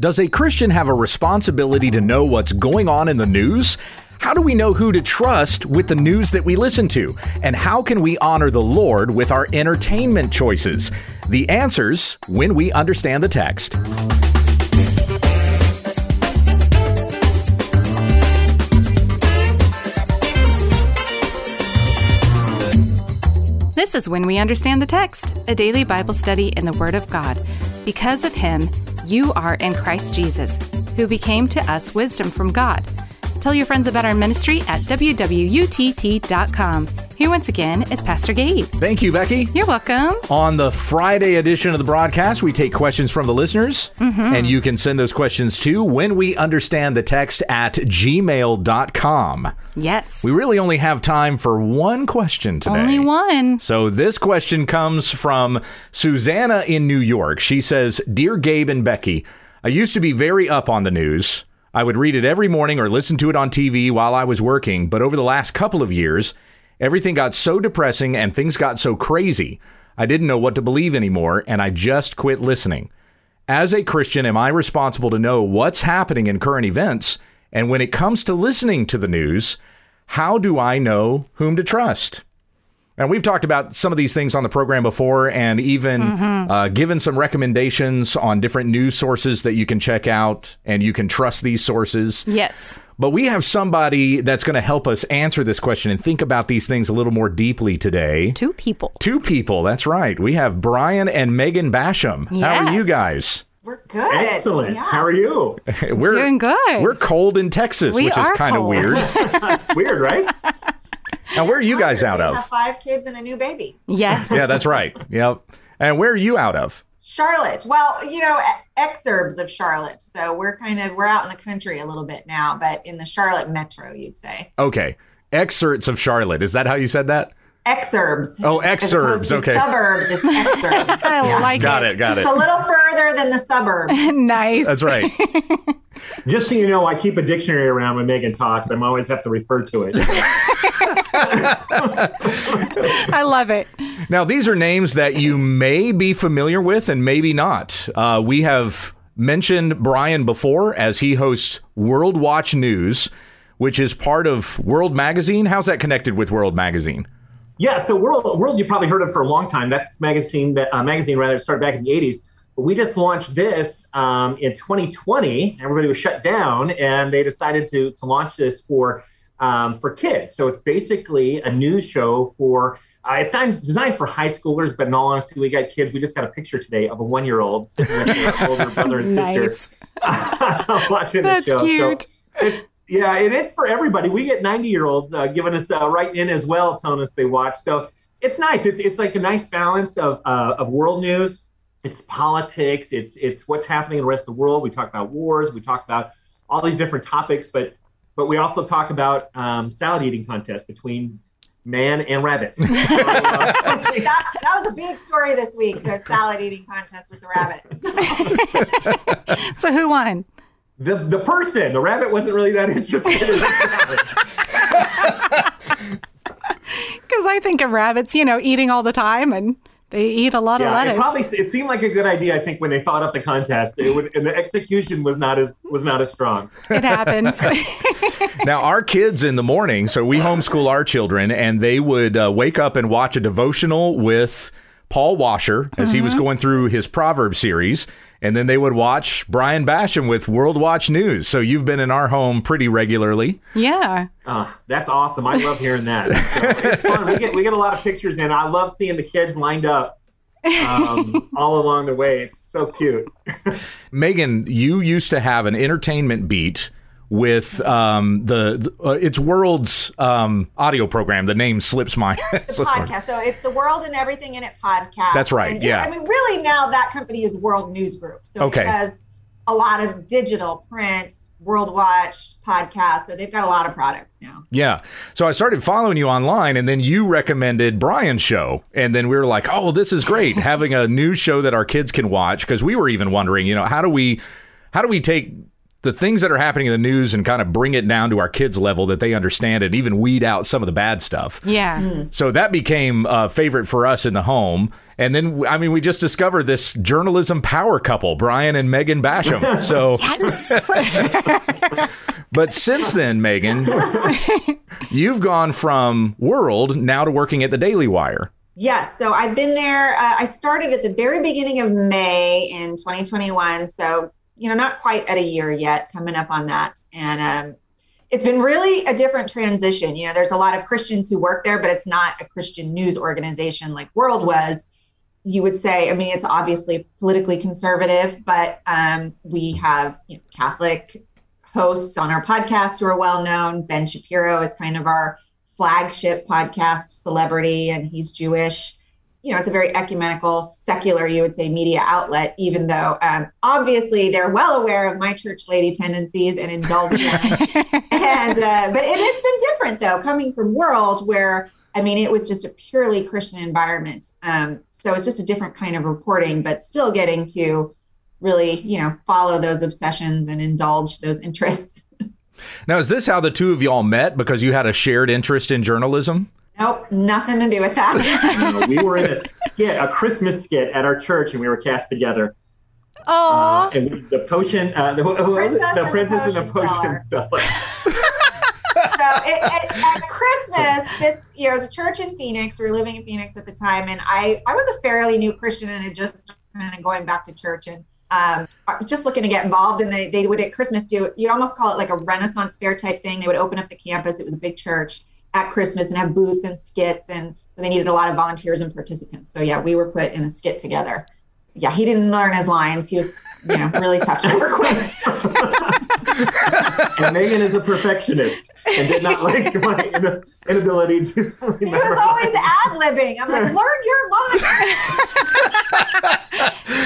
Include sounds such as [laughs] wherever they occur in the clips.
Does a Christian have a responsibility to know what's going on in the news? How do we know who to trust with the news that we listen to? And how can we honor the Lord with our entertainment choices? The answers when we understand the text. This is When We Understand the Text, a daily Bible study in the Word of God. Because of Him, you are in Christ Jesus, who became to us wisdom from God. Tell your friends about our ministry at wwutt.com. Here once again is Pastor Gabe. Thank you, Becky. You're welcome. On the Friday edition of the broadcast, we take questions from the listeners, mm-hmm. and you can send those questions to when we understand the text at gmail.com. Yes. We really only have time for one question today. Only one. So this question comes from Susanna in New York. She says, Dear Gabe and Becky, I used to be very up on the news. I would read it every morning or listen to it on TV while I was working, but over the last couple of years, everything got so depressing and things got so crazy. I didn't know what to believe anymore, and I just quit listening. As a Christian, am I responsible to know what's happening in current events? And when it comes to listening to the news, how do I know whom to trust? And we've talked about some of these things on the program before and even uh, given some recommendations on different news sources that you can check out and you can trust these sources. Yes. But we have somebody that's going to help us answer this question and think about these things a little more deeply today. Two people. Two people, that's right. We have Brian and Megan Basham. How are you guys? We're good. Excellent. Yeah. How are you? We're Doing good. We're cold in Texas, We which is kind of weird. [laughs] It's weird, right? [laughs] now, where are you guys out of? have five kids and a new baby. Yes. Yeah, that's right. Yep. And where are you out of? Charlotte. Well, you know, exurbs of Charlotte. So we're kind of we're out in the country a little bit now, but in the Charlotte metro, you'd say. Okay. Excerpts of Charlotte. Is that how you said that? Exurbs. Oh, As opposed exurbs, okay. Suburbs. It's exurbs. [laughs] I Yeah. like Got it. Got it. Got It's it. a little further than the suburbs. [laughs] nice. That's right. [laughs] Just so you know, I keep a dictionary around when Megan talks. I'm always have to refer to it. I love it. Now, these are names that you may be familiar with and maybe not. Uh, we have mentioned Brian before as he hosts World Watch News, which is part of World Magazine. How's that connected with World Magazine? yeah, so World World you probably heard of for a long time. That's magazine that uh, magazine rather started back in the 80s. But we just launched this um, in 2020. Everybody was shut down, and they decided to to launch this for um, for kids. So it's basically a news show for. Uh, it's not designed for high schoolers, but in all honesty, we got kids. We just got a picture today of a one-year-old sitting with their older [laughs] brother and sister [laughs] watching That's the show. So cute. it- yeah, and it is for everybody. We get 90 year olds uh, giving us uh, right in as well, telling us they watch. So it's nice. It's, it's like a nice balance of, uh, of world news. It's politics. It's it's what's happening in the rest of the world. We talk about wars. We talk about all these different topics, but but we also talk about um, salad eating contest between man and rabbit. [laughs] So, uh, that, that was a big story this week, the salad eating contest with the rabbits. [laughs] So who won? the the person, the rabbit, wasn't really that interested in the. [laughs] Because I think of rabbits, you know, eating all the time and they eat a lot of lettuce. it probably it seemed like a good idea. I think when they thought up the contest, it would, and the execution was not as was not as strong. it happens. [laughs] Now, our kids in the morning, so we homeschool our children, and they would uh, wake up and watch a devotional with Paul Washer as he was going through his Proverbs series. And then they would watch Brian Basham with World Watch News. So you've been in our home pretty regularly. yeah. Ah, that's awesome. I love hearing that. So it's fun. We get we get a lot of pictures in. I love seeing the kids lined up um, [laughs] all along the way. It's so cute. [laughs] Megan, you used to have an entertainment beat with um, the, the uh, it's World's um, audio program. The name slips my [laughs] podcast. So it's the World and Everything in It podcast. That's right, And, yeah. I mean, really now that company is World News Group. So Okay. it does a lot of digital, print, World Watch, podcast. So they've got a lot of products now. Yeah. So I started following you online, and then you recommended Brian's show. And then we were like, oh, this is great having a [laughs] news show that our kids can watch. Because we were even wondering, you know, how do we. How do we take the things that are happening in the news and kind of bring it down to our kids' level that they understand and even weed out some of the bad stuff. Yeah. So that became a favorite for us in the home. And then, I mean, we just discovered this journalism power couple, Brian and Megan Basham. [laughs] So, [laughs] but since then, Megan, [laughs] you've gone from World now to working at the Daily Wire. Yes. So I've been there. Uh, I started at the very beginning of May in 2021. So, you know, not quite at a year yet, coming up on that. And um, it's been really a different transition. You know, there's a lot of Christians who work there, but it's not a Christian news organization like World was. You would say, I mean, it's obviously politically conservative, but um, we have you know, Catholic hosts on our podcast who are well known. Ben Shapiro is kind of our flagship podcast celebrity, and he's Jewish. You know, it's a very ecumenical, secular, you would say, media outlet, even though um, obviously they're well aware of my church lady tendencies and indulge them. [laughs] and, uh, but it, it's been different, though, coming from World, where, I mean, it was just a purely Christian environment. Um, so it's just a different kind of reporting, but still getting to really, you know, follow those obsessions and indulge those interests. [laughs] Now, is this how the two of y'all met because you had a shared interest in journalism? Nope, nothing to do with that. You know, [laughs] we were in a skit, a Christmas skit at our church, and we were cast together. Oh, Uh, and the potion, uh, the, who was it? Princess and the princess and the Potion potion seller. [laughs] so it, at, at Christmas, this year, it was a church in Phoenix. We were living in Phoenix at the time, and I I was a fairly new Christian and had just kind of going back to church and um, just looking to get involved. And they they would at Christmas do you'd almost call it like a Renaissance fair type thing. They would open up the campus. It was a big church at Christmas and have booths and skits, and so they needed a lot of volunteers and participants. So yeah, we were put in a skit together. Yeah, he didn't learn his lines. He was you know really tough to work with. [laughs] and Megan is a perfectionist and did not like my [laughs] inability to He was always ad libbing. I'm like, learn your lines.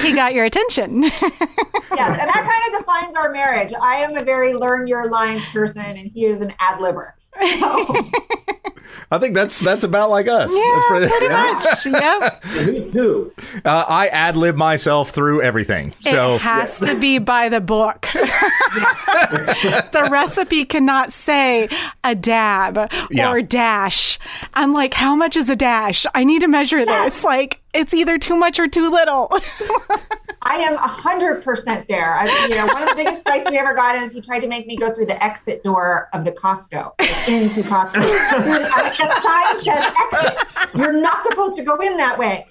[laughs] he got your attention. yes, and that kind of defines our marriage. I am a very learn your lines person, and he is an ad libber. So, I think that's that's about like us. yeah, That's pretty [laughs] much. Yep. Who's who? Uh, I ad lib myself through everything. So it has to be by the book. [laughs] the recipe cannot say a dab Yeah. or dash. I'm like, how much is a dash? I need to measure this. Like, it's either too much or too little. [laughs] I am hundred percent there. I, you know, one of the biggest fights we ever got in is he tried to make me go through the exit door of the Costco like, into Costco. the sign says exit. You're not supposed to go in that way.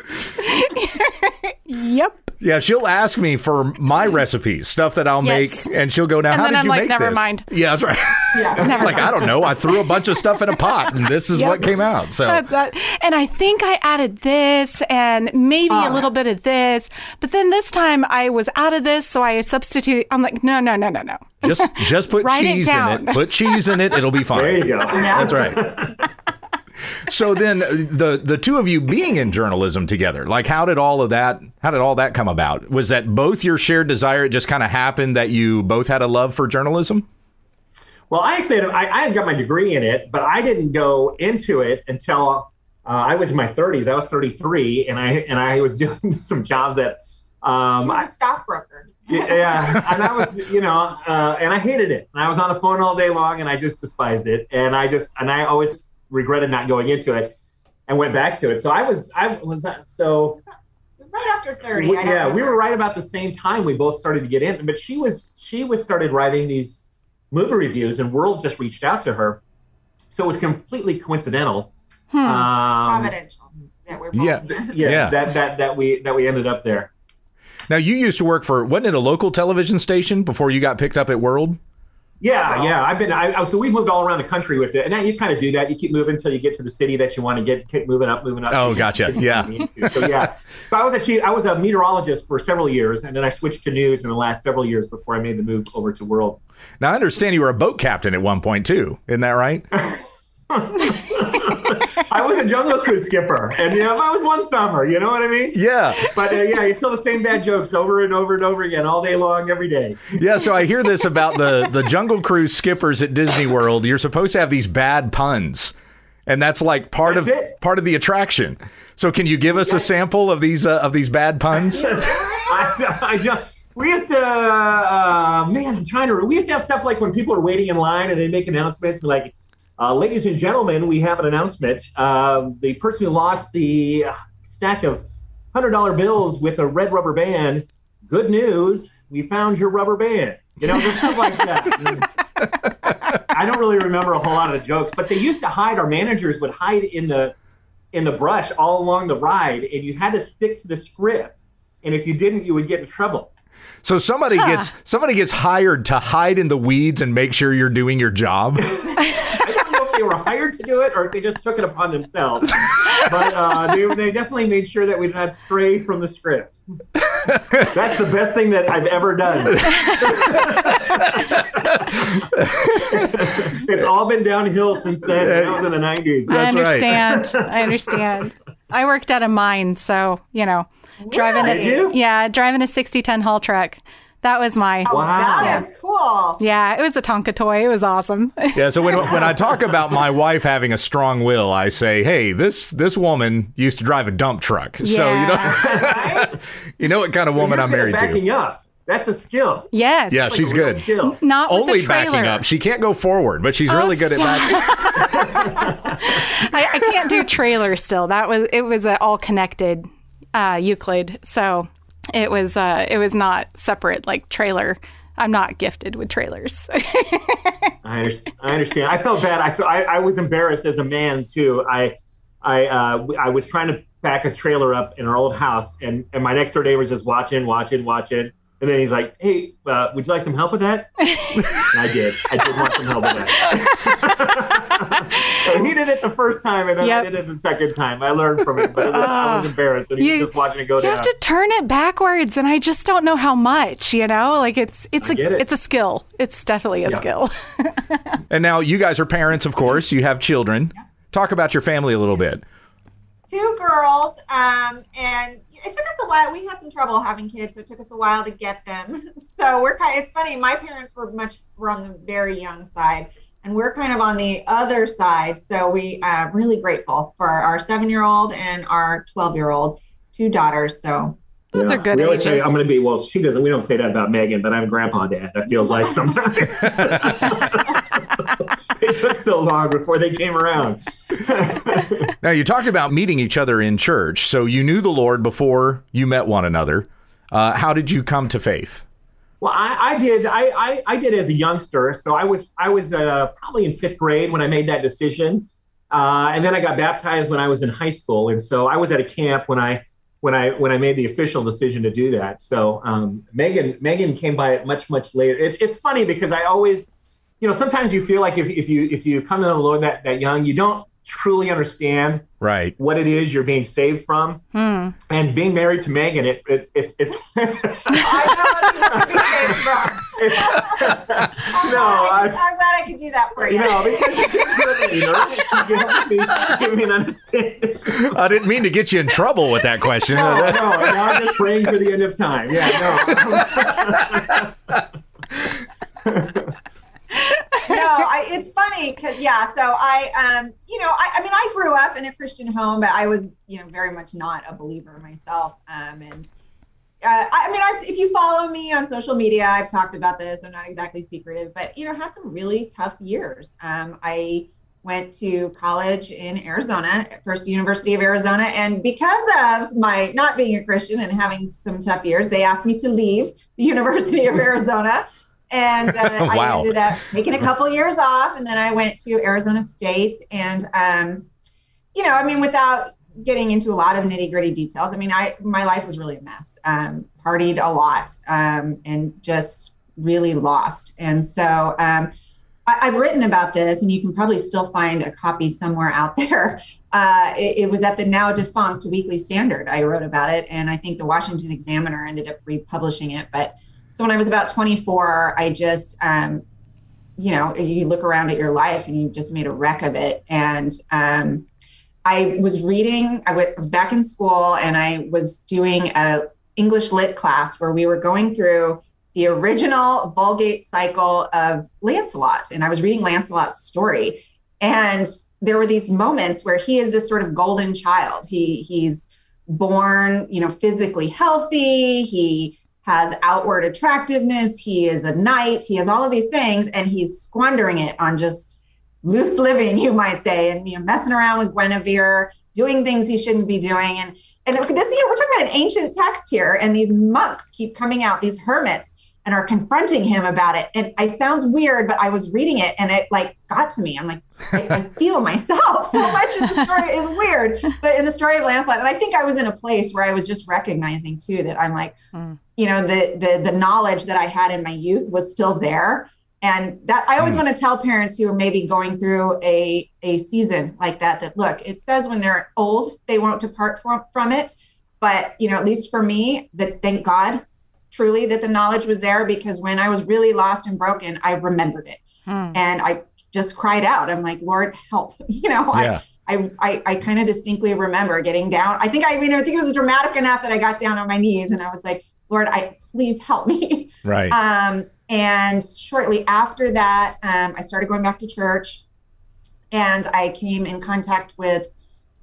[laughs] yep. Yeah, she'll ask me for my [laughs] recipes, stuff that I'll Yes. make, and she'll go, "Now, And how then did I'm you like, make "Never this?" mind. Yeah, that's right. Yeah. [laughs] it's like I don't know. I threw a bunch of stuff in a pot, and this is Yep. what came out. So That- that- and I think I added this and maybe a Oh. little bit of this, but then this time I was out of this, so I substituted. I'm like, no, no, no, no, no. just just put [laughs] Write it cheese in it. Put cheese in it. It'll be fine. There you go. That's right. So then uh, the the two of you being in journalism together, like how did all of that how did all that come about? Was that both your shared desire? It just kind of happened that you both had a love for journalism? Well, I actually had, I, I had got my degree in it, but I didn't go into it until uh, I was in my 30s. I was 33, and I and I was [laughs] doing some jobs at. Um, I, was a stockbroker. [laughs] yeah, and I was, you know, uh, and I hated it. And I was on the phone all day long, and I just despised it. And I just, and I always regretted not going into it, and went back to it. So I was, I was not so. Right after thirty. We- I don't yeah, we were right about the same time. We both started to get in, but she was she was started writing these movie reviews, and World just reached out to her. So it was completely coincidental. Hmm. Um, providential that we're Yeah. yeah, Yeah. that that that we that we ended up there. Now you used to work for wasn't it a local television station before you got picked up at World? Yeah, yeah. I've been. I, I- so we've moved all around the country with it, and now you kind of do that. You keep moving until you get to the city that you want to get. Keep moving up, moving up. Oh, gotcha. Yeah. So yeah. So I was a chief, I was a meteorologist for several years, and then I switched to news in the last several years before I made the move over to World. Now I understand you were a boat captain at one point too. Isn't that right? [laughs] I was a jungle cruise skipper, and you know, that was one summer. You know what I mean? Yeah. But uh, yeah, you tell the same bad jokes over and over and over again all day long, every day. Yeah, so I hear this about the the Jungle Cruise skippers at Disney World. You're supposed to have these bad puns, and that's like part That's of it. part of the attraction. So can you give us a sample of these uh, of these bad puns? [laughs] I, I just, we used to, uh, man, I'm trying to. We used to have stuff like when people are waiting in line and they make announcements like, uh, "Ladies and gentlemen, we have an announcement. Uh, the person who lost the stack of hundred dollar bills with a red rubber band. Good news, we found your rubber band. You know, just stuff like that. I don't really remember a whole lot of the jokes, but they used to hide. Our managers would hide in the in the brush all along the ride, and you had to stick to the script. And if you didn't, you would get in trouble. So somebody huh. gets somebody gets hired to hide in the weeds and make sure you're doing your job. [laughs] they were hired to do it or if they just took it upon themselves. but uh, they, they definitely made sure that we did not stray from the script. That's the best thing that I've ever done. [laughs] it's all been downhill since then. That was in the 90s. That's I understand. Right. I understand. I worked at a mine, so, you know, driving a, yeah, driving a 60 ton haul truck that was my oh, wow. That is cool. Yeah, it was a Tonka toy. It was awesome. yeah. So when when I talk [laughs] about my wife having a strong will, I say, hey, this this woman used to drive a dump truck. Yeah. So you know, [laughs] [laughs] you know what kind of woman I'm married backing to. up. That's a skill. Yes. Yeah, like she's good. Skill. Not only backing up. She can't go forward, but she's oh, really good stop. at backing. I, I, can't do trailer still. That was it was all connected uh, Euclid. So it was uh, it was not separate like trailer. I'm not gifted with trailers. [laughs] I, understand, I understand. I felt bad. I so I, I was embarrassed as a man too. I I uh, I was trying to pack a trailer up in our old house, and and my next door neighbor was just watching, watching, watching, and then he's like, "Hey, uh, would you like some help with that?" [laughs] and I did. I did want some help with that. [laughs] so he did it the first time, and then yep. I did it the second time. I learned from it, but it was, uh, I was ah. embarrassed, and he you, was just watching it go you down. You have to turn it backwards, and I just don't know how much. You know, like it's it's a it. it's a skill. It's definitely a skill. [laughs] and now you guys are parents, of course. You have children. Talk about your family a little bit. Two girls, um, and it took us a while. We had some trouble having kids, so it took us a while to get them. [laughs] So we're kind. Of, it's funny. My parents were much were on the very young side, and we're kind of on the other side. So we are uh, really grateful for our seven year old and our twelve year old, two daughters. So those yeah. are good. We always say I'm going to be. Well, she doesn't. We don't say that about Megan, but I'm grandpa dad. That feels like sometimes. [laughs] it took so long before they came around. [laughs] now you talked about meeting each other in church, so you knew the Lord before you met one another. Uh, how did you come to faith? Well, I, I did. I, I, I, did as a youngster. So I was I was uh, probably in fifth grade when I made that decision, uh, and then I got baptized when I was in high school. And so I was at a camp when I when I when I made the official decision to do that. So um, Megan Megan came by it much much later. It's it's funny because I always, you know, sometimes you feel like if, if you if you come to the Lord that that young, you don't truly understand right what it is you're being saved from. Hmm. And being married to Megan, it, it it's it's. [laughs] [laughs] no, I'm, I'm glad I could do that for you. No, because you know, give me an understanding. I didn't mean to get you in trouble with that question. no, no, now I'm just praying for the end of time. Yeah, no [laughs] no, I, it's funny because yeah. So I, um, you know, I, I, mean, I grew up in a Christian home, but I was, you know, very much not a believer myself. Um, and uh, I mean, I've, if you follow me on social media, I've talked about this. I'm not exactly secretive, but you know, had some really tough years. Um, I went to college in Arizona, First University of Arizona, and because of my not being a Christian and having some tough years, they asked me to leave the University of [laughs] Arizona and uh, [laughs] wow. I ended up taking a couple years off, and then I went to Arizona State. And um, you know, I mean, without getting into a lot of nitty gritty details, I mean, I my life was really a mess. Um, partied a lot, um, and just really lost. And so um, I, have written about this, and you can probably still find a copy somewhere out [laughs] there. Uh, it, it was at the now defunct Weekly Standard. I wrote about it, and I think the Washington Examiner ended up republishing it, but so when I was about 24, I just, um, you know, you look around at your life and you just made a wreck of it. And um, I was reading, I, w- I was back in school and I was doing a English lit class where we were going through the original Vulgate cycle of Lancelot. And I was reading Lancelot's story. And there were these moments where he is this sort of golden child. He he's born, you know, physically healthy. He has outward attractiveness. He is a knight. He has all of these things, and he's squandering it on just loose living, you might say, and you know, messing around with Guinevere, doing things he shouldn't be doing. And and this, you know, we're talking about an ancient text here, and these monks keep coming out, these hermits, and are confronting him about it. And it sounds weird, but I was reading it, and it like got to me. I'm like, I, I [laughs] feel myself so much. The story is weird, but in the story of Lancelot, and I think I was in a place where I was just recognizing too that I'm like, mm. you know, the the the knowledge that I had in my youth was still there and that i always mm. want to tell parents who are maybe going through a, a season like that that look it says when they're old they won't depart from, from it but you know at least for me that thank god truly that the knowledge was there because when i was really lost and broken i remembered it mm. and i just cried out i'm like lord help [laughs] you know yeah. I, I, I kind of distinctly remember getting down. I think I mean I think it was dramatic enough that I got down on my knees and I was like, Lord, I please help me. [laughs] Right. Um, and shortly after that, um, I started going back to church and I came in contact with,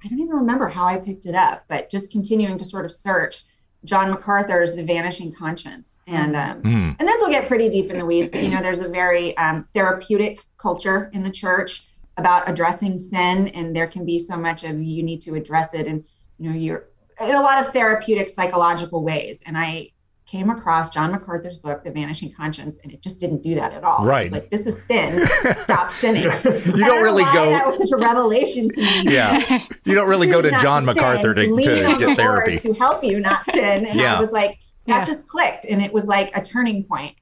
I don't even remember how I picked it up, but just continuing to sort of search John MacArthur's The Vanishing Conscience. And um, mm. and this will get pretty deep in the weeds, but you know, there's a very um, therapeutic culture in the church about addressing sin, and there can be so much of you need to address it, and you know, you're in a lot of therapeutic psychological ways. And I came across John MacArthur's book, The Vanishing Conscience, and it just didn't do that at all. Right. like, this is sin. Stop [laughs] sinning. you don't, don't really go. That was such a revelation to me. [laughs] Yeah. You don't really [laughs] go to John to MacArthur to, to get therapy. To help you not sin. And yeah. I was like, that yeah. just clicked. And it was like a turning point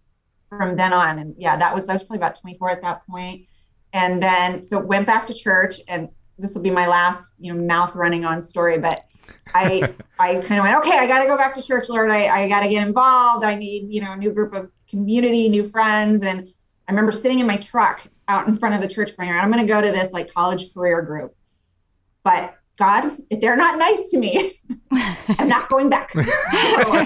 from then on. And yeah, that was, I was probably about 24 at that point. And then, so went back to church and this will be my last, you know, mouth running on story, but I I kind of went, okay, I got to go back to church, Lord. I, I got to get involved. I need, you know, a new group of community, new friends. And I remember sitting in my truck out in front of the church praying, I'm going to go to this like college career group. But God, if they're not nice to me, [laughs] I'm not going back. [laughs] so I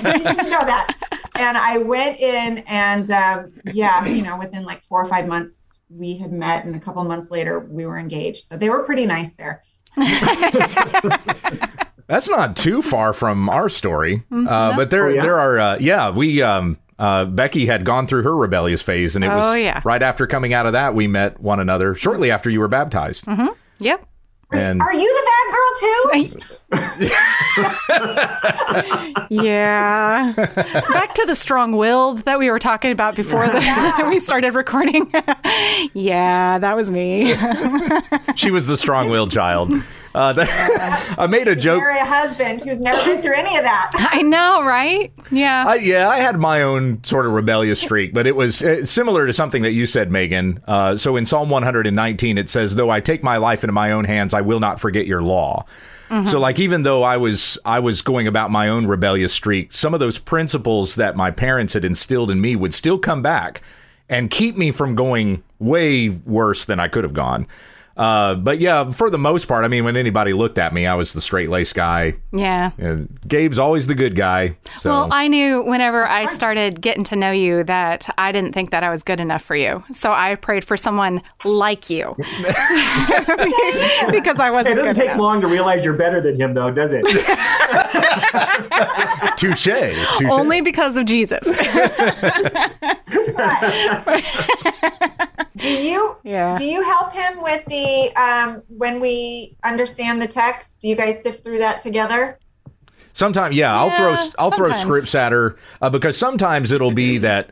know that. And I went in and um, yeah, you know, within like four or five months, we had met and a couple months later we were engaged. So they were pretty nice there. [laughs] That's not too far from our story, mm-hmm. uh, but there oh, yeah? there are uh, yeah we um, uh, Becky had gone through her rebellious phase, and it was oh, yeah. right after coming out of that we met one another shortly after you were baptized. Mm-hmm. Yep. And are you the bad girl too? yeah. Back to the strong-willed that we were talking about before the, [laughs] [laughs] we started recording. [laughs] yeah, that was me. she was the strong-willed child. Uh, that, [laughs] I made a joke. Marry a husband who's never been through any of that. [laughs] I know, right? Yeah. I, yeah, I had my own sort of rebellious streak, but it was uh, similar to something that you said, Megan. Uh, so in Psalm 119, it says, "Though I take my life into my own hands, I will not forget your law." Mm-hmm. So like even though I was I was going about my own rebellious streak, some of those principles that my parents had instilled in me would still come back and keep me from going way worse than I could have gone. Uh, but yeah, for the most part, I mean, when anybody looked at me, I was the straight laced guy. Yeah. And Gabe's always the good guy. So. Well, I knew whenever I started getting to know you that I didn't think that I was good enough for you. So I prayed for someone like you [laughs] [laughs] because I wasn't. It doesn't take enough. long to realize you're better than him, though, does it? [laughs] Touche. Touche. Only because of Jesus. Do you? Yeah. Do you help him with the um, when we understand the text? Do you guys sift through that together? Sometimes, yeah, I'll throw I'll sometimes. throw scripts at her uh, because sometimes it'll be [clears throat] that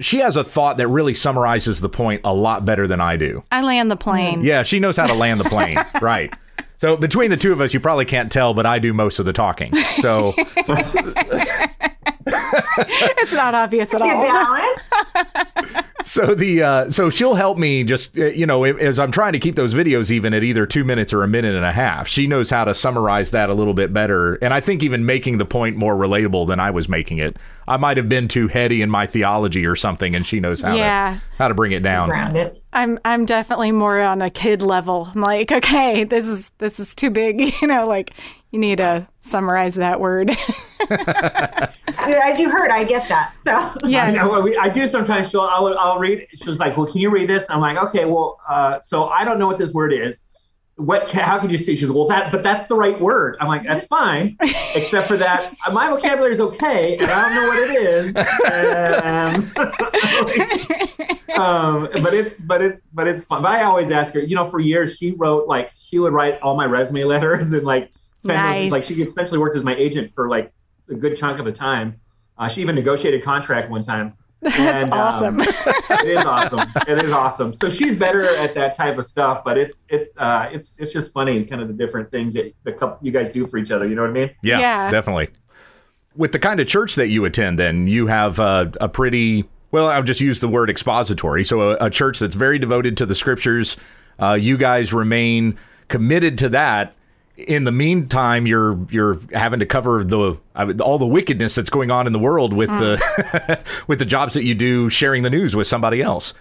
she has a thought that really summarizes the point a lot better than I do. I land the plane. Yeah, she knows how to land the plane. [laughs] right. So between the two of us, you probably can't tell, but I do most of the talking. So [laughs] [laughs] it's not obvious at all. [laughs] so the uh, so she'll help me just uh, you know as I'm trying to keep those videos even at either two minutes or a minute and a half. She knows how to summarize that a little bit better, and I think even making the point more relatable than I was making it. I might have been too heady in my theology or something, and she knows how yeah. to how to bring it down. I'm I'm definitely more on a kid level. I'm like, okay, this is this is too big, [laughs] you know, like you need to summarize that word. [laughs] As you heard, I get that. So yeah, I, I, do sometimes. She'll I'll, I'll read. She's like, "Well, can you read this?" I'm like, "Okay, well, uh, so I don't know what this word is, what how could you say she's well that but that's the right word i'm like that's fine except for that uh, my vocabulary is okay and i don't know what it is um, [laughs] um, but it's but it's but it's fun but i always ask her you know for years she wrote like she would write all my resume letters and like send Nice. like she essentially worked as my agent for like a good chunk of the time uh, she even negotiated a contract one time [laughs] That's And, um, awesome. [laughs] it is awesome. It is awesome. So she's better at that type of stuff, but it's it's uh it's it's just funny, kind of the different things that the couple you guys do for each other. You know what I mean? Yeah, Yeah. definitely. With the kind of church that you attend, then you have uh, a pretty well. I'll just use the word expository. So a, a church that's very devoted to the scriptures. Uh, you guys remain committed to that. In the meantime, you're you're having to cover the uh, all the wickedness that's going on in the world with the [laughs] with the jobs that you do sharing the news with somebody else.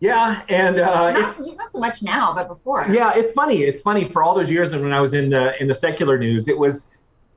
Yeah, and uh, it's, Not, not so much now, but before. yeah, it's funny. It's funny for all those years, and when I was in the in the secular news, it was.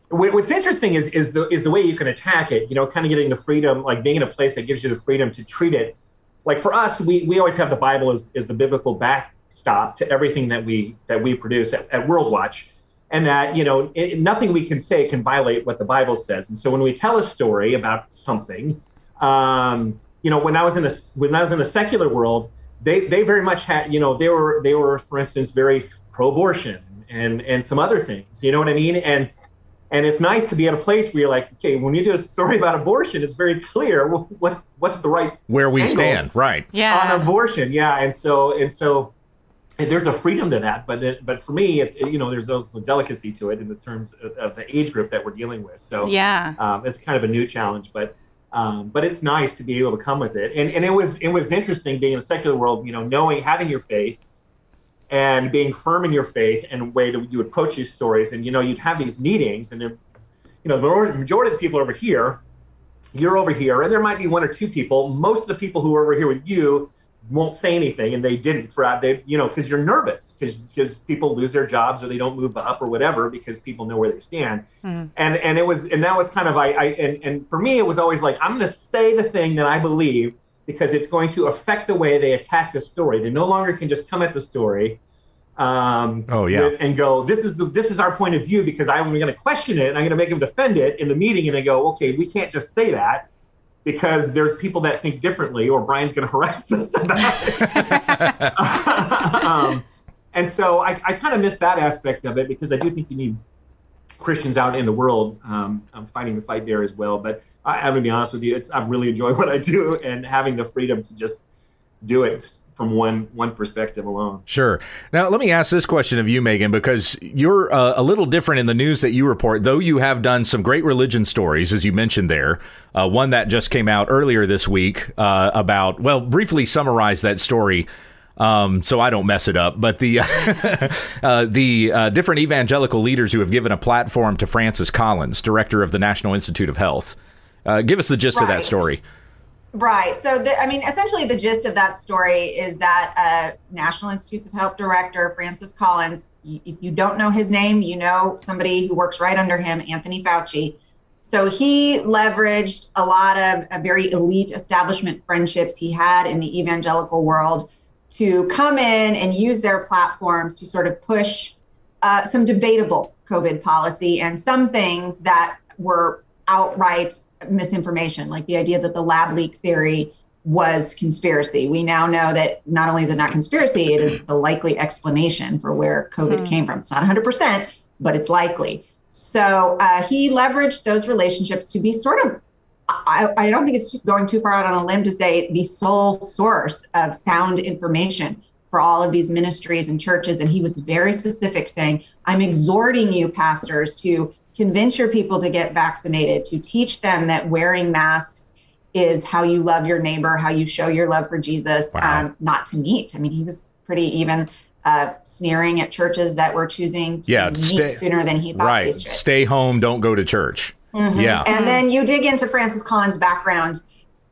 What's interesting is is the is the way you can attack it. You know, kind of getting the freedom, like being in a place that gives you the freedom to treat it. Like for us, we we always have the Bible as, as the biblical backstop to everything that we that we produce at, at World Watch, and that you know it, nothing we can say can violate what the Bible says. And so when we tell a story about something, um, you know, when I was in a when I was in the secular world, they they very much had you know they were they were for instance very pro-abortion and and some other things. You know what I mean? And and it's nice to be at a place where you're like, okay, when you do a story about abortion, it's very clear what what what's the right Where we Angle. stand, right? yeah. on abortion. Yeah, and so and so and there's a freedom to that, but it, but for me, it's you know there's also delicacy to it in the terms of, of the age group that we're dealing with. So yeah. um, it's kind of a new challenge, but um, but it's nice to be able to come with it. And and it was it was interesting being in the secular world, you know, knowing having your faith and being firm in your faith and the way that you approach these stories. And you know, you'd have these meetings, and you know the majority of the people are over here, you're over here, and there might be one or two people. Most of the people who are over here with you won't say anything and they didn't throughout they you know because you're nervous because because people lose their jobs or they don't move up or whatever because people know where they stand Mhm. and and it was and that was kind of I, I and and for me it was always like I'm going to say the thing that I believe because it's going to affect the way they attack the story. They no longer can just come at the story. Um, Oh, yeah. and go. This is the this is our point of view because I'm going to question it and I'm going to make them defend it in the meeting. And they go, okay, we can't just say that because there's people that think differently, or Brian's going to harass us about it. [laughs] um, and so I, I kind of miss that aspect of it because I do think you need Christians out in the world um, um, fighting the fight there as well. But I, I'm gonna be honest with you, it's I really enjoy [laughs] what I do and having the freedom to just do it from one one perspective alone. Sure. Now, let me ask this question of you, Megan, because you're uh, a little different in the news that you report, though you have done some great religion stories, as you mentioned there. Uh, one that just came out earlier this week uh, about, well, briefly summarize that story. Um, so I don't mess it up, but the [laughs] uh, the uh, different evangelical leaders who have given a platform to Francis Collins, director of the National Institute of Health. Uh, give us the gist of that story. Right. So, the, I mean, essentially, the gist of that story is that uh, National Institutes of Health Director Francis Collins, y- if you don't know his name, you know somebody who works right under him, Anthony Fauci. So, he leveraged a lot of uh, very elite establishment friendships he had in the evangelical world to come in and use their platforms to sort of push uh, some debatable COVID policy and some things that were outright misinformation, like the idea that the lab leak theory was conspiracy. We now know that not only is it not conspiracy, it is the likely explanation for where COVID Hmm. came from. It's not 100%, but it's likely. So uh, he leveraged those relationships to be sort of, I, I don't think it's going too far out on a limb to say the sole source of sound information for all of these ministries and churches. And he was very specific, saying, I'm exhorting you, pastors, to convince your people to get vaccinated, to teach them that wearing masks is how you love your neighbor, how you show your love for Jesus, Wow. um, not to meet. I mean, he was pretty even uh, sneering at churches that were choosing to Yeah, meet stay- sooner than he thought Right. Stay home, don't go to church. Mhm. Yeah. And then you dig into Francis Collins' background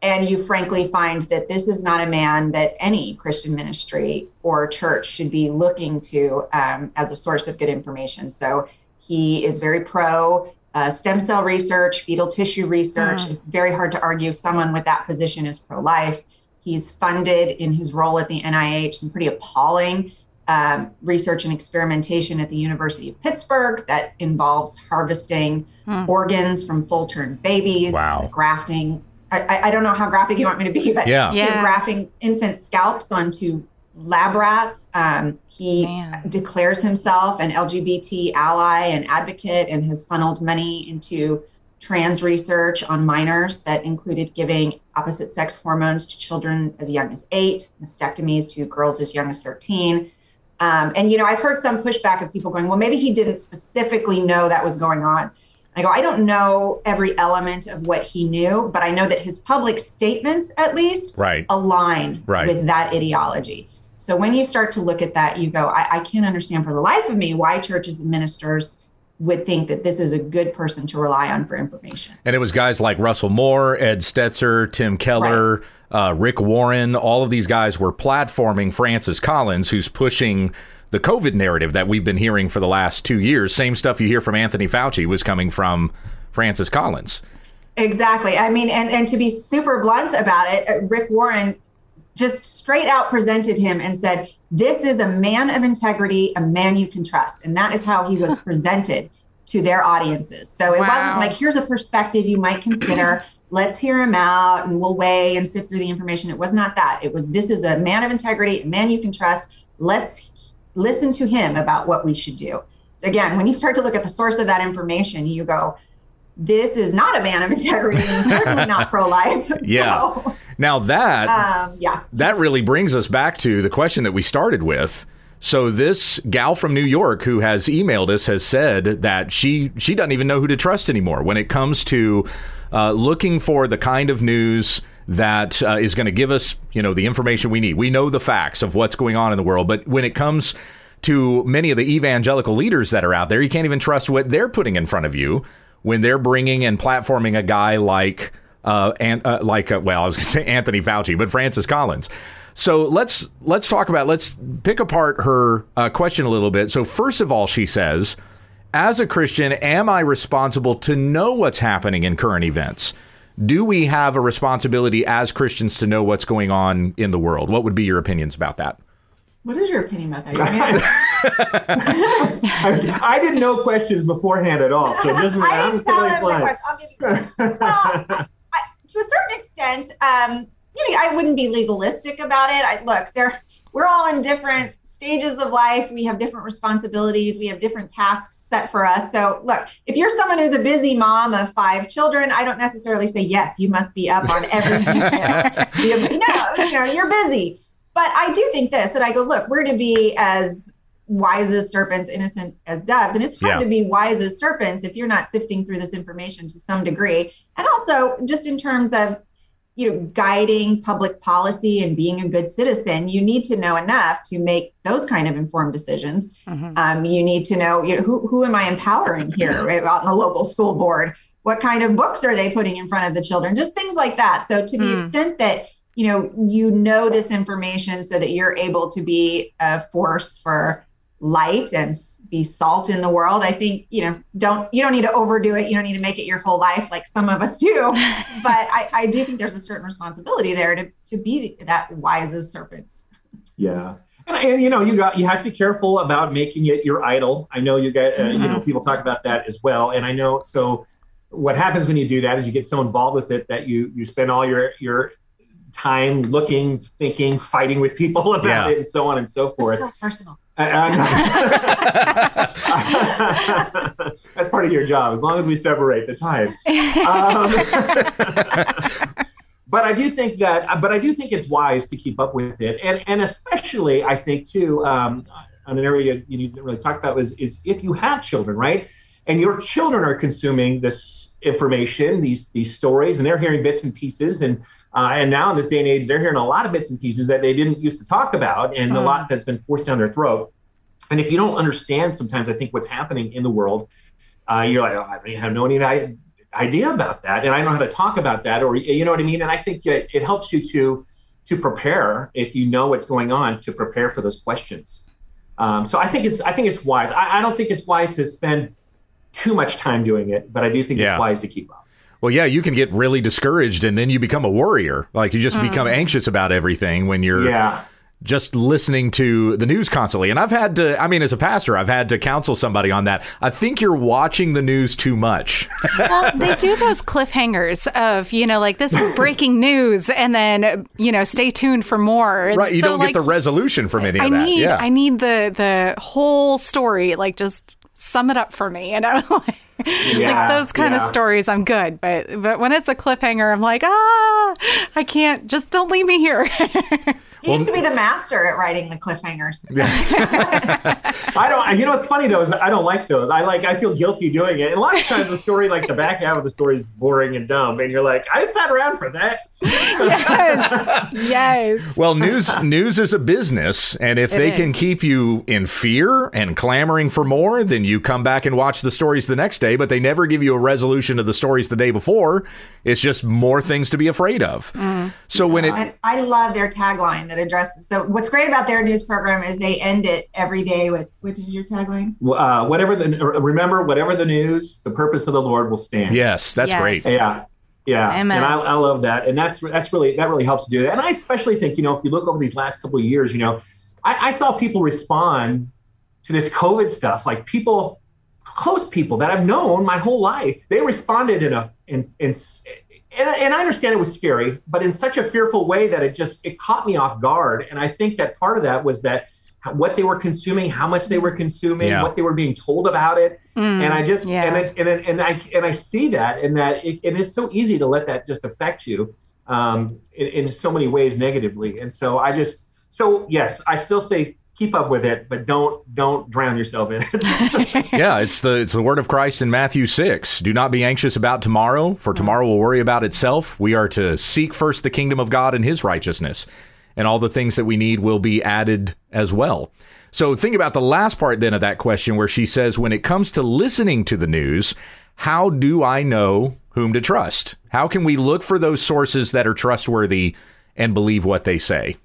and you frankly find that this is not a man that any Christian ministry or church should be looking to um, as a source of good information. So he is very pro uh, stem cell research, fetal tissue research. Mm. It's very hard to argue someone with that position is pro life. He's funded in his role at the NIH some pretty appalling um, research and experimentation at the University of Pittsburgh that involves harvesting hmm. organs from full term babies, wow. grafting. I, I, don't know how graphic you want me to be, but yeah. yeah. grafting infant scalps onto lab rats. Um, he Man. declares himself an LGBT ally and advocate and has funneled money into trans research on minors that included giving opposite sex hormones to children as young as eight, mastectomies to girls as young as 13. Um, and, you know, I've heard some pushback of people going, well, maybe he didn't specifically know that was going on. I go, I don't know every element of what he knew, but I know that his public statements, at least, right. align right. with that ideology. So when you start to look at that, you go, I, I can't understand for the life of me why churches and ministers would think that this is a good person to rely on for information. And it was guys like Russell Moore, Ed Stetzer, Tim Keller, right uh, Rick Warren, all of these guys were platforming Francis Collins, who's pushing the COVID narrative that we've been hearing for the last two years. Same stuff you hear from Anthony Fauci was coming from Francis Collins. Exactly. I mean, and, and to be super blunt about it, uh, Rick Warren just straight out presented him and said, This is a man of integrity, a man you can trust. And that is how he was [laughs] presented to their audiences. So it wow. wasn't like, here's a perspective you might consider let's hear him out and we'll weigh and sift through the information. It was not that. It was this is a man of integrity, a man you can trust. Let's listen to him about what we should do. Again, when you start to look at the source of that information, you go, this is not a man of integrity and certainly not [laughs] pro-life. Yeah. [laughs] So, now that um, yeah. that really brings us back to the question that we started with. So this gal from New York who has emailed us has said that she she doesn't even know who to trust anymore when it comes to uh, looking for the kind of news that uh, is going to give us, you know, the information we need. We know the facts of what's going on in the world, but when it comes to many of the evangelical leaders that are out there, you can't even trust what they're putting in front of you when they're bringing and platforming a guy like, uh, and uh, like, uh, well, I was going [laughs] to say Anthony Fauci, but Francis Collins. So let's let's talk about let's pick apart her uh, question a little bit. So first of all, she says as a Christian, am I responsible to know what's happening in current events? Do we have a responsibility as Christians to know what's going on in the world? What would be your opinions about that? What is your opinion about that? I, [laughs] I, didn't know questions beforehand at all, so just [laughs] I am totally fine. You. Well, I, to a certain extent, um, you know, I wouldn't be legalistic about it. I look, there, we're all in different stages of life, we have different responsibilities, we have different tasks set for us. So, look, if you're someone who's a busy mom of five children, I don't necessarily say, yes, you must be up on every [laughs] detail. no, you know, you're busy. But I do think this that I go, look, we're to be as wise as serpents, innocent as doves. And it's hard yeah. to be wise as serpents if you're not sifting through this information to some degree. And also, just in terms of you know guiding public policy and being a good citizen you need to know enough to make those kind of informed decisions mm-hmm. um, you need to know you know who, who am i empowering here right, on the local school board what kind of books are they putting in front of the children just things like that so to the mm. extent that you know you know this information so that you're able to be a force for light and be salt in the world. I think, you know, don't you don't need to overdo it. You don't need to make it your whole life like some of us [laughs] do. [laughs] but I, I do think there's a certain responsibility there to to be that wise as serpents. Yeah. And, and, you know you got you have to be careful about making it your idol. I know you get uh, mm-hmm. you know mm-hmm. people talk about that as well, and I know so. What happens when you do that is you get so involved with it that you you spend all your your time looking, thinking, fighting with people [laughs] about yeah. it, and so on and so forth. This personal. [laughs] That's part of your job, as long as we separate the times. Um, [laughs] but I do think that, but I do think it's wise to keep up with it, and and especially I think too, um, on an area you didn't really talk about is is if you have children, right, and your children are consuming this information, these these stories, and they're hearing bits and pieces, and uh, and now in this day and age, they're hearing a lot of bits and pieces that they didn't used to talk about, and mm. a lot hmm. that's been forced down their throat. And if you don't understand, sometimes I think what's happening in the world, uh, you're like, oh, I have no idea about that, and I don't know how to talk about that, or you know what I mean. And I think it, it helps you to to prepare if you know what's going on to prepare for those questions. Um, so I think it's I think it's wise. I, I, don't think it's wise to spend too much time doing it, but I do think yeah. it's wise to keep up. Well, yeah, you can get really discouraged and then you become a worrier. Like you just mm. become anxious about everything when you're yeah. just listening to the news constantly. And I've had to, I mean, as a pastor, I've had to counsel somebody on that. I think you're watching the news too much. [laughs] well, they do those cliffhangers of, you know, like this is breaking news and then, you know, stay tuned for more. Right. You so, don't like, get the resolution from any I of that. Need, yeah. I need the, the whole story, like just sum it up for me. And I'm [laughs] like, [laughs] yeah, like those kind yeah. of stories, I'm good. But but when it's a cliffhanger, I'm like, ah, I can't. Just don't leave me here. [laughs] He well, used to be the master at writing the cliffhangers. [laughs] I don't. You know, what's funny though. Is I don't like those. I like. I feel guilty doing it. And a lot of times, the story, like the back half of the story, is boring and dumb, and you're like, I sat around for that. yes. Yes. [laughs] Well, news news is a business, and if it they is. can keep you in fear and clamoring for more, then you come back and watch the stories the next day. But they never give you a resolution of the stories the day before. It's just more things to be afraid of. Mm. So when it, and I love their tagline that addresses. So what's great about their news program is they end it every day with what is your tagline? Uh, whatever the remember, whatever the news, the purpose of the Lord will stand. Yes, that's yes. great. Yeah. Yeah, Amen. and I, I love that, and that's that's really that really helps do that. And I especially think you know if you look over these last couple of years, you know, I, I saw people respond to this COVID stuff, like people, close people that I've known my whole life, they responded in a in in and, and I understand it was scary, but in such a fearful way that it just it caught me off guard. And I think that part of that was that what they were consuming, how much they were consuming, yeah. what they were being told about it, mm, and I just yeah. and it, and it, and I and I see that and that it, and it's so easy to let that just affect you um, in, in so many ways negatively. And so I just so yes, I still say keep up with it, but don't don't drown yourself in it. [laughs] yeah, it's the it's the word of Christ in Matthew six. Do not be anxious about tomorrow, for mm-hmm. tomorrow will worry about itself. We are to seek first the kingdom of God and His righteousness, and all the things that we need will be added as well. So think about the last part then of that question, where she says, when it comes to listening to the news, how do I know whom to trust? How can we look for those sources that are trustworthy and believe what they say?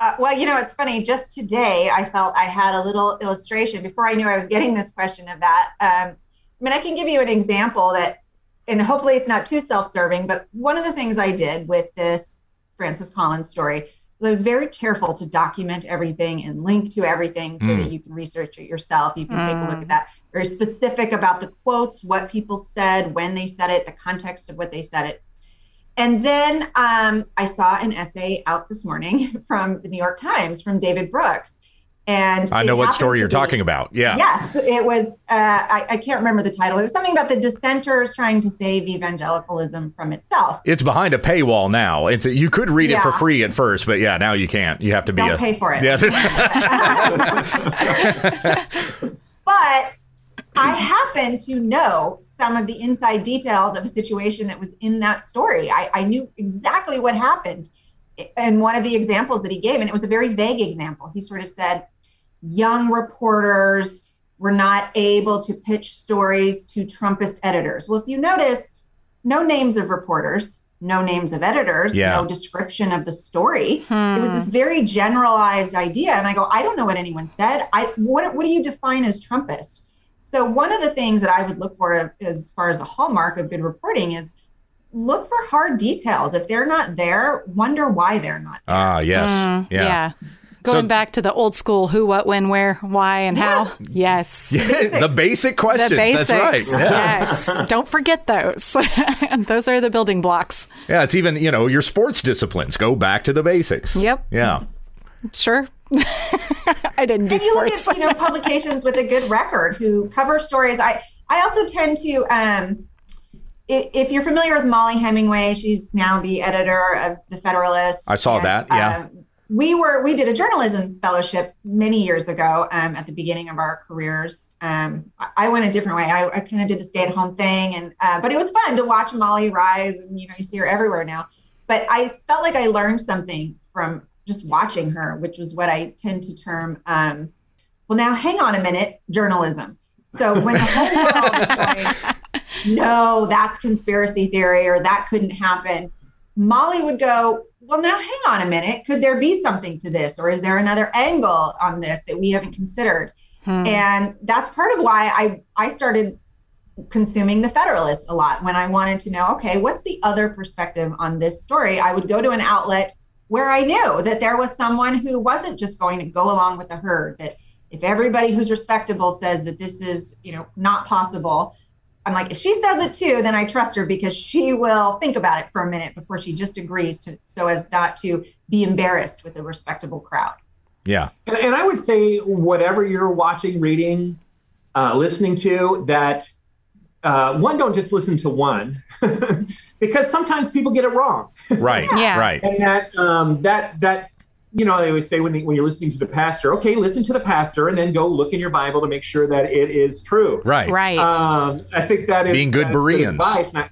Uh, well, you know, it's funny. Just today, I felt I had a little illustration before I knew I was getting this question of that. Um, I mean, I can give you an example that, and hopefully it's not too self serving, but one of the things I did with this Francis Collins story I was very careful to document everything and link to everything so mm. that you can research it yourself. You can mm. take a look at that. Very specific about the quotes, what people said, when they said it, the context of what they said it. And then um, I saw an essay out this morning [laughs] from the New York Times from David Brooks. And I know what story you're be, talking about. Yeah. Yes, it was. Uh, I, I, can't remember the title. It was something about the dissenters trying to save evangelicalism from itself. It's behind a paywall now. It's a, you could read yeah. it for free at first, but yeah, now you can't. You have to be. Don't a, pay for it. Yeah. [laughs] [laughs] but I happen to know some of the inside details of a situation that was in that story. I, I, knew exactly what happened. And one of the examples that he gave, and it was a very vague example, he sort of said, young reporters were not able to pitch stories to Trumpist editors. Well, if you notice, no names of reporters, no names of editors, yeah. no description of the story. Hmm. It was this very generalized idea. And I go, I don't know what anyone said. I what what do you define as Trumpist? So one of the things that I would look for as far as the hallmark of good reporting is look for hard details. If they're not there, wonder why they're not there. Ah, yes. Mm, yeah. yeah. Going so, back to the old school who, what, when, where, why, and yes. how. Yes. Yeah, [laughs] the basic questions. The basics. That's right. Yeah. Yes. Don't forget those. [laughs] those are the building blocks. Yeah. It's even, you know, your sports disciplines. Go back to the basics. Yep. Yeah. Sure. [laughs] I didn't do and sports. You look at, you know, publications with a good record who cover stories. I I also tend to um, if you're familiar with Mollie Hemingway, she's now the editor of the Federalist. I saw and, that. Yeah. Uh, we were we did a journalism fellowship many years ago um, at the beginning of our careers. Um, I went a different way. I, I kind of did the stay at home thing, and uh, but it was fun to watch Molly rise, and you know you see her everywhere now. But I felt like I learned something from just watching her, which was what I tend to term, um, well, now hang on a minute, journalism. So when the whole world [laughs] no, that's conspiracy theory or that couldn't happen, Mollie would go, well, now hang on a minute. Could there be something to this? Or is there another angle on this that we haven't considered? Hmm. And that's part of why I, I started consuming the Federalist a lot when I wanted to know, okay, what's the other perspective on this story? I would go to an outlet where I knew that there was someone who wasn't just going to go along with the herd, that if everybody who's respectable says that this is, you know, not possible, I'm like, if she says it too, then I trust her because she will think about it for a minute before she just agrees to so as not to be embarrassed with a respectable crowd. Yeah. And, and I would say whatever you're watching, reading, uh, listening to, that uh, one, don't just listen to one [laughs] because sometimes people get it wrong. Right. Yeah. Right. and that um, that that you know they always say when, the, when you're listening to the pastor okay listen to the pastor and then go look in your bible to make sure that it is true Right. Right. um, i think that is Being good that is Bereans. advice. Now-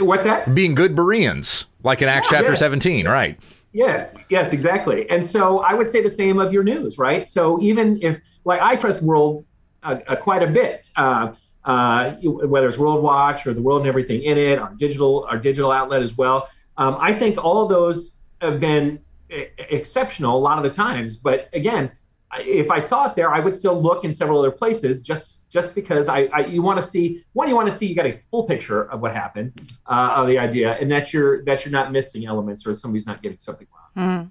what's that Being good Bereans, like in Acts Yeah, chapter yeah. 17, right? Yes, yes, exactly. And so I would say the same of your news, right? So even if, like, I trust World uh, uh, quite a bit, uh, uh, whether it's World Watch or the World and everything in it, our digital, our digital outlet as well. Um, I think all of those have been e- exceptional a lot of the times. But again, if I saw it there, I would still look in several other places just just because I, I you want to see one, you want to see you got a full picture of what happened uh, of the idea, and that you're that you're not missing elements or somebody's not getting something wrong.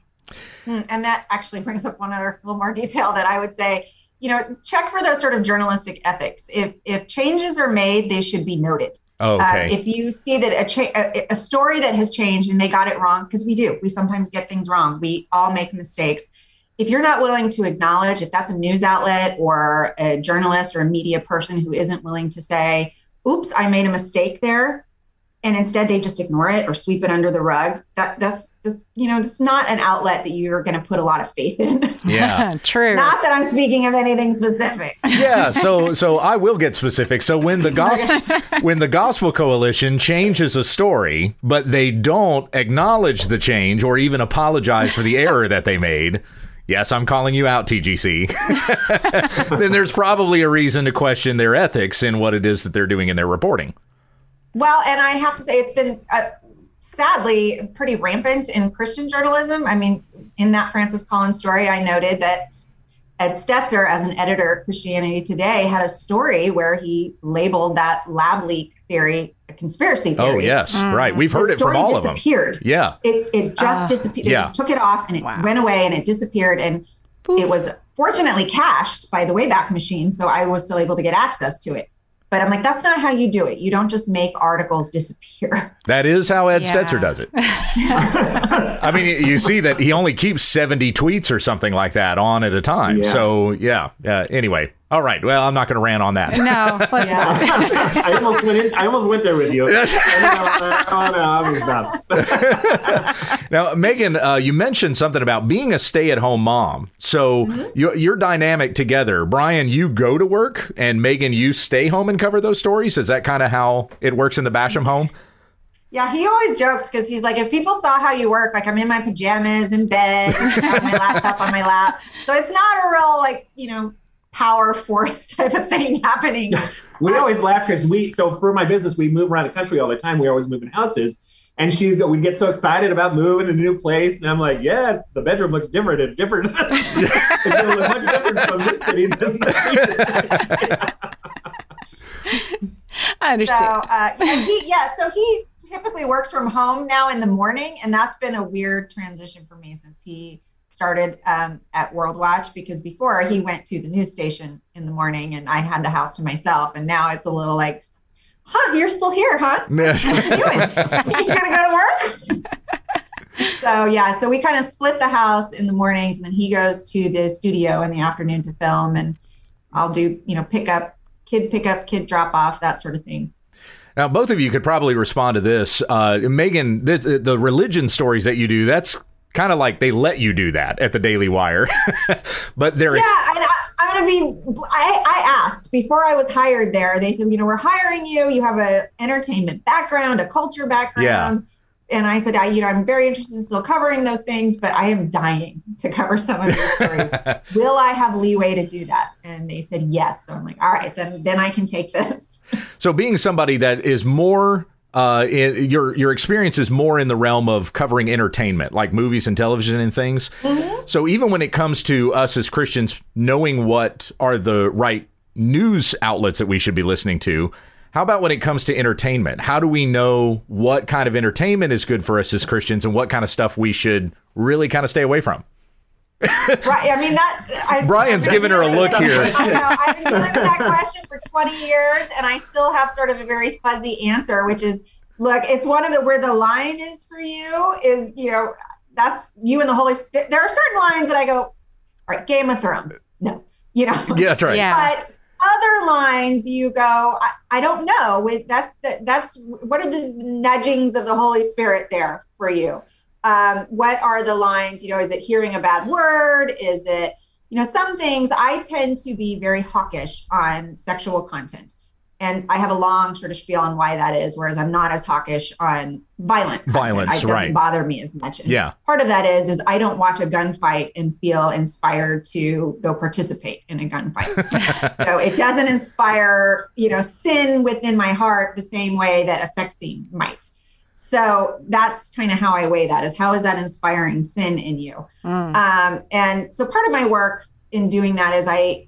Mm. And that actually brings up one other little more detail that I would say, you know, check for those sort of journalistic ethics. If if changes are made, they should be noted. Oh, Uh, okay. if you see that a, cha- a, a story that has changed and they got it wrong, because we do, we sometimes get things wrong. We all make mistakes. If you're not willing to acknowledge, if that's a news outlet or a journalist or a media person who isn't willing to say, "Oops, I made a mistake there," and instead they just ignore it or sweep it under the rug, that that's that's you know, it's not an outlet that you're going to put a lot of faith in. yeah. [laughs] True. not that I'm speaking of anything specific. yeah so so i will get specific so when the gospel [laughs] when the gospel coalition changes a story but they don't acknowledge the change or even apologize for the error that they made yes i'm calling you out tgc [laughs] then there's probably a reason to question their ethics in what it is that they're doing in their reporting Well, and I have to say, it's been uh, sadly pretty rampant in Christian journalism. I mean, in that Francis Collins story, I noted that Ed Stetzer, as an editor at Christianity Today, had a story where he labeled that lab leak theory a conspiracy theory. oh yes right we've heard The it from all of them disappeared. yeah It, it just Ah. disappeared. Yeah. They just took it off and it Wow. went away and it disappeared. And it was fortunately cached by the Wayback Machine, so I was still able to get access to it. But I'm like, that's not how you do it. You don't just make articles disappear. [laughs] that is how ed Yeah. stetzer does it [laughs] i mean you see that he only keeps 70 tweets or something like that on at a time Yeah. so yeah uh, anyway all right well i'm not going to rant on that no, let's Yeah. I almost went in, I almost went there with you. [laughs] oh no, I was not. [laughs] Now, Megan, uh, you mentioned something about being a stay-at-home mom. So you, you're dynamic together. Brian, you go to work, and Megan, you stay home and cover those stories. Is that kind of how it works in the Basham home? Yeah, he always jokes because he's like, if people saw how you work, like I'm in my pajamas in bed, have my laptop on my lap. So it's not a real like, you know, power force [laughs] type of thing happening. We always laugh because we, so for my business, we move around the country all the time. We're always moving houses. And she's, we get so excited about moving to a new place. And I'm like, yes, the bedroom looks different and different. [laughs] it's much different from this city than I So understand. uh, yeah, he, yeah, so he typically works from home now in the morning, and that's been a weird transition for me since he started um, at World Watch because before he went to the news station in the morning, and I had the house to myself, and now it's a little like, huh, you're still here, huh? [laughs] What are you doing? you gonna go to work? [laughs] so yeah, so we kind of split the house in the mornings, and then he goes to the studio in the afternoon to film, and I'll do you know pick up, kid pick up, kid drop off, that sort of thing. Now, both of you could probably respond to this. Uh, Megan, the, the religion stories that you do, that's kind of like they let you do that at the Daily Wire. [laughs] but they're. ex- Yeah, and I, I'm gonna be. I, I asked before I was hired there. They said, you know, we're hiring you. You have a entertainment background, a culture background. Yeah And I said, I, you know, I'm very interested in still covering those things, but I am dying to cover some of these stories. [laughs] Will I have leeway to do that? And they said yes. So I'm like, all right, then then I can take this. So being somebody that is more uh, in, your your experience is more in the realm of covering entertainment, like movies and television and things. So even when it comes to us as Christians knowing what are the right news outlets that we should be listening to, how about when it comes to entertainment? How do we know what kind of entertainment is good for us as Christians and what kind of stuff we should really kind of stay away from? Right. I mean that. I, [laughs] Brian's I've giving her a look here. I know. I've been hearing that question for 20 years, and I still have sort of a very fuzzy answer, which is, look, it's one of the where the line is for you is, you know, that's you and the Holy Spirit. There are certain lines that I go, all right, Game of Thrones, no, you know. [laughs] Yeah, that's right. Yeah. But other lines, you go, I, I don't know. With that's the, that's what are the nudgings of the Holy Spirit there for you? Um, what are the lines? You know, is it hearing a bad word? Is it you know some things? I tend to be very hawkish on sexual content, and I have a long sort of spiel on why that is. Whereas I'm not as hawkish on violent content. Violence, it doesn't right. bother me as much. And Yeah. part of that is is I don't watch a gunfight and feel inspired to go participate in a gunfight. [laughs] so it doesn't inspire, you know, sin within my heart the same way that a sex scene might. So that's kind of how I weigh that is how is that inspiring sin in you? Mm. Um, and so part of my work in doing that is I,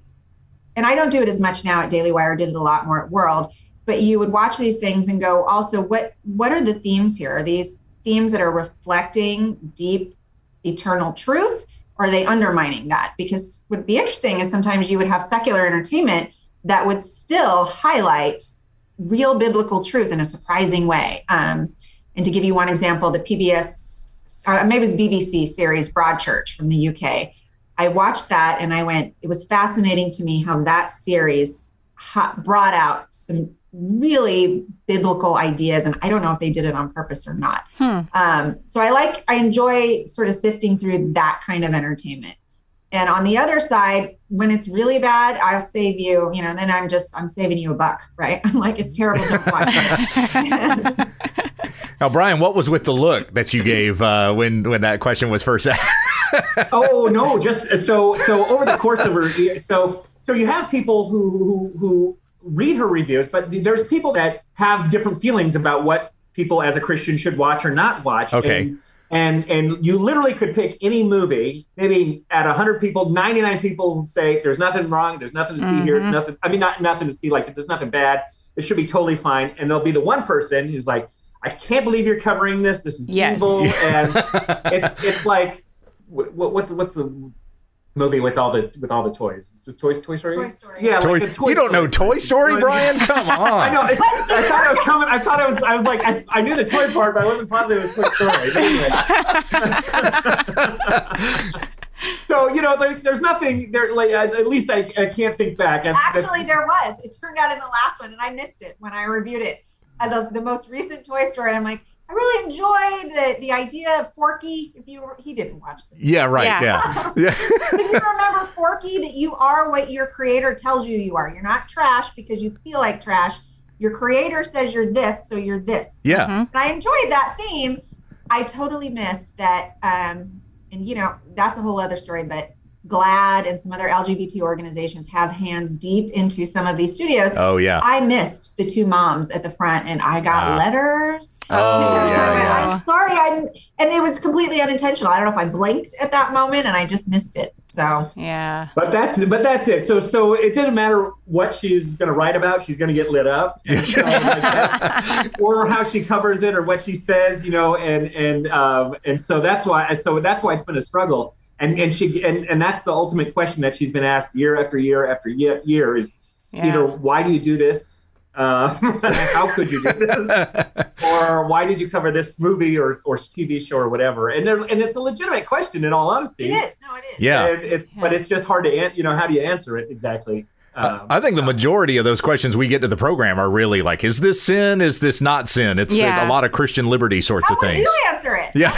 and I don't do it as much now at Daily Wire, did it a lot more at World, but you would watch these things and go, also, what what are the themes here? Are these themes that are reflecting deep eternal truth? Or are they undermining that? Because what would be interesting is sometimes you would have secular entertainment that would still highlight real biblical truth in a surprising way. Um, and to give you one example, the PBS, uh, maybe it was BBC series Broadchurch from the UK. I watched that and I went, it was fascinating to me how that series ha- brought out some really biblical ideas. And I don't know if they did it on purpose or not. Hmm. Um, so I like, I enjoy sort of sifting through that kind of entertainment. And on the other side, when it's really bad, I'll save you, you know, then I'm just, I'm saving you a buck, right? [laughs] I'm like, it's terrible. Don't watch it. [laughs] Now, Brian, what was with the look that you gave uh, when when that question was first asked? [laughs] oh no, just so so over the course of her, so so you have people who who who read her reviews, but there's people that have different feelings about what people as a Christian should watch or not watch. Okay. And, and and you literally could pick any movie. Maybe at hundred people, ninety nine people say there's nothing wrong, there's nothing to see here, it's nothing. I mean, not nothing to see. Like there's nothing bad. It should be totally fine. And there'll be the one person who's like, I can't believe you're covering this. This is Yes. evil. [laughs] And it's it's like wh- wh- what's what's the movie with all the with all the toys? Is this Toy Toy Story? Toy Story. Yeah, Toy, like Toy you don't know Story. Toy Story, Brian? [laughs] Come on. I know. It, I thought it was coming. I thought it was. I was like, I, I knew the toy part, but I wasn't positive it was Toy Story. Anyway. [laughs] so you know, there, there's nothing there. Like at at least I, I can't think back. And- Actually, there was. It turned out in the last one, and I missed it when I reviewed it. The, the most recent Toy Story, I'm like, I really enjoyed the, the idea of Forky. If you he didn't watch this, yeah, right. Yeah. [laughs] Yeah. Yeah. Can you remember Forky that you are what your creator tells you you are? You're not trash because you feel like trash. Your creator says you're this, so you're this. yeah. Mhm. And I enjoyed that theme. I totally missed that. Um, and you know, that's a whole other story, but GLAAD and some other LGBT organizations have hands deep into some of these studios. Oh, yeah. I missed the two moms at the front and I got Ah. letters. Oh, yeah, yeah. I'm sorry. I'm, and it was completely unintentional. I don't know if I blinked at that moment and I just missed it. So Yeah. But that's but that's it. So so it didn't matter what she's going to write about. She's going to get lit up, And so, like, or how she covers it, or what she says, you know. And and um, and so that's why. And so that's why it's been a struggle. And and she and and that's the ultimate question that she's been asked year after year after year, year is Yeah. either why do you do this? Uh, [laughs] how could you do this? [laughs] or why did you cover this movie or, or TV show or whatever? And there, and it's a legitimate question in all honesty. it is. No, it is. Yeah. And it's but it's just hard to an- you know how do you answer it exactly? Um, I think the majority of those questions we get to the program are really like, is this sin? Is this not sin? It's, Yeah. a lot of Christian liberty sorts How of would things. you answer it? Yeah.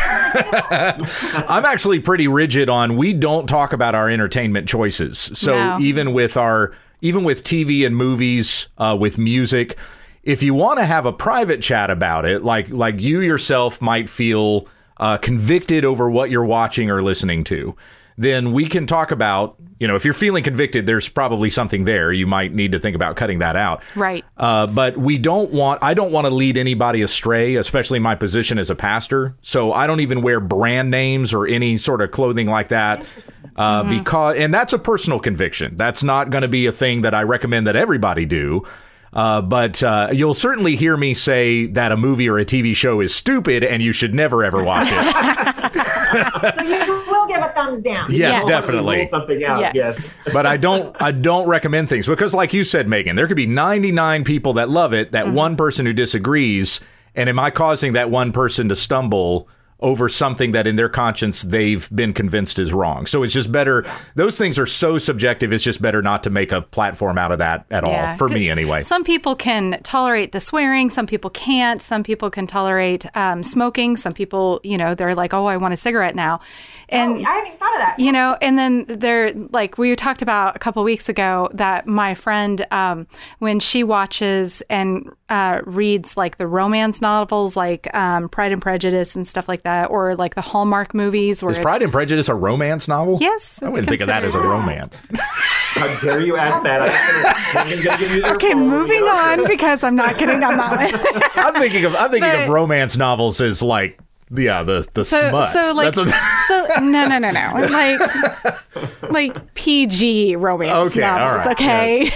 [laughs] I'm actually pretty rigid on we don't talk about our entertainment choices. So No. even with our even with TV and movies, uh, with music, if you want to have a private chat about it, like like you yourself might feel uh, convicted over what you're watching or listening to, then we can talk about. You know, if you're feeling convicted, there's probably something there. You might need to think about cutting that out. Right. Uh, but we don't want, I don't want to lead anybody astray, especially my position as a pastor. So I don't even wear brand names or any sort of clothing like that. Uh, Because, and that's a personal conviction. That's not going to be a thing that I recommend that everybody do. Uh, but uh, you'll certainly hear me say that a movie or a TV show is stupid and you should never ever watch it. [laughs] so you will give a thumbs down. Yes, yes. definitely. something out. Yes. yes. but I don't. I don't recommend things because, like you said, Megan, there could be 99 people that love it, that mm-hmm. one person who disagrees, and am I causing that one person to stumble? Over something that in their conscience they've been convinced is wrong. So it's just better. Those things are so subjective. It's just better not to make a platform out of that at yeah, all, for me anyway. Some people can tolerate the swearing, some people can't. Some people can tolerate um, smoking. Some people, you know, they're like, oh, I want a cigarette now. And oh, I hadn't even thought of that. You know, and then they're like we talked about a couple weeks ago that my friend, um, when she watches and uh, reads like the romance novels, like um, Pride and Prejudice and stuff like that, or like the Hallmark movies. Where Is Pride and Prejudice a romance novel? Yes, I wouldn't think of that as a romance. [laughs] How dare you ask that? okay, moving on because I'm not getting on that one. I'm thinking of I'm thinking but, of romance novels as like yeah, the the so, smut. So like, so [laughs] no, no, no, no, like like PG romance okay, novels. Okay,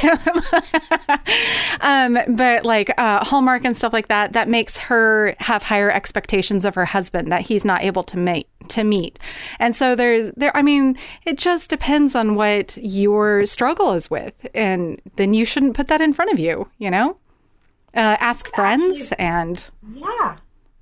[laughs] um, but like uh, Hallmark and stuff like that, that makes her have higher expectations of her husband that he's not able to make to meet, and so there's there. I mean, it just depends on what your struggle is with, and then you shouldn't put that in front of you. You know, uh, ask friends and yeah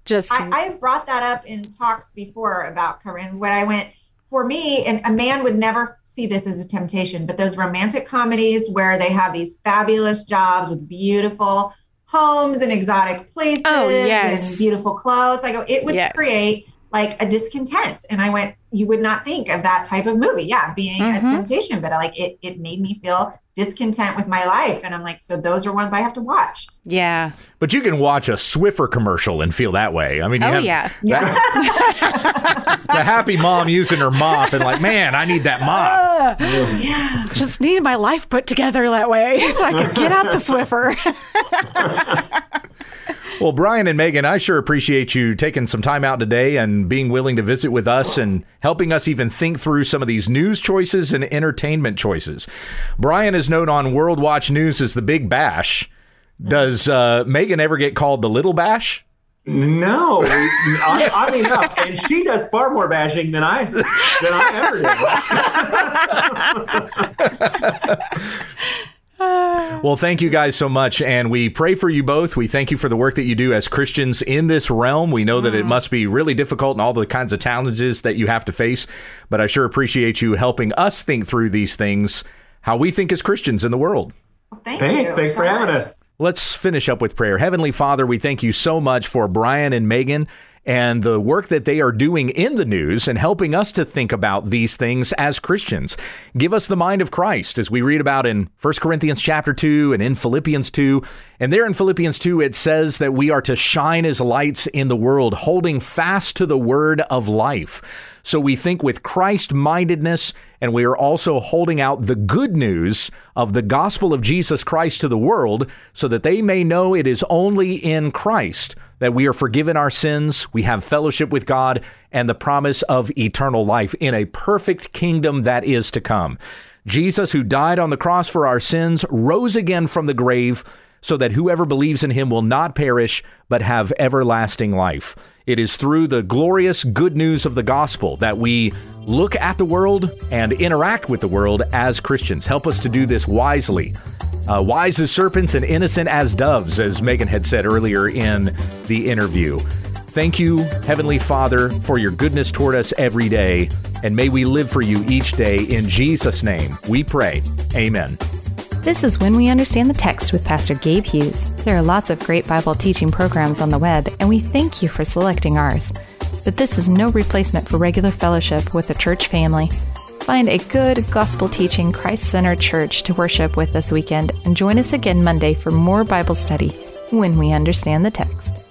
just I, have brought that up in talks before about Corinne. When I went for me, and a man would never see this as a temptation, but those romantic comedies where they have these fabulous jobs with beautiful homes and exotic places oh, yes. and beautiful clothes. I go, it would yes. create like a discontent. And I went, you would not think of that type of movie. Yeah, being mm-hmm. a temptation, but I, like it it made me feel discontent with my life. And I'm like, so those are ones I have to watch. Yeah. But you can watch a Swiffer commercial and feel that way. I mean, oh, yeah. That, [laughs] the happy mom using her mop and like, man, I need that mop. Uh, [laughs] yeah. Just needed my life put together that way so I could get out the Swiffer. [laughs] Well, Brian and Megan, I sure appreciate you taking some time out today and being willing to visit with us and helping us even think through some of these news choices and entertainment choices. Brian is known on World Watch News as the Big Bash. Does uh, Megan ever get called the Little Bash? No, I, mean, no. and she does far more bashing than I than I ever do. [laughs] [sighs] well, thank you guys so much. And we pray for you both. We thank you for the work that you do as Christians in this realm. We know that it mm. must be really difficult and all the kinds of challenges that you have to face. But I sure appreciate you helping us think through these things, how we think as Christians in the world. Well, thank Thanks. You. Thanks for having us. Let's finish up with prayer. Heavenly Father, we thank you so much for Brian and Megan and the work that they are doing in the news and helping us to think about these things as Christians. Give us the mind of Christ as we read about in 1 Corinthians chapter 2 and in Philippians 2. And there in Philippians 2 it says that we are to shine as lights in the world, holding fast to the word of life. So we think with Christ mindedness, and we are also holding out the good news of the gospel of Jesus Christ to the world so that they may know it is only in Christ that we are forgiven our sins, we have fellowship with God, and the promise of eternal life in a perfect kingdom that is to come. Jesus, who died on the cross for our sins, rose again from the grave so that whoever believes in him will not perish, but have everlasting life. It is through the glorious good news of the gospel that we look at the world and interact with the world as Christians. Help us to do this wisely. Uh, wise as serpents and innocent as doves, as Megan had said earlier in the interview. Thank you, Heavenly Father, for your goodness toward us every day, and may we live for you each day. In Jesus' name, we pray. Amen. This is When We Understand the Text with Pastor Gabe Hughes. There are lots of great Bible teaching programs on the web, and we thank you for selecting ours. But this is no replacement for regular fellowship with the church family. Find a good gospel teaching Christ centered church to worship with this weekend and join us again Monday for more Bible study when we understand the text.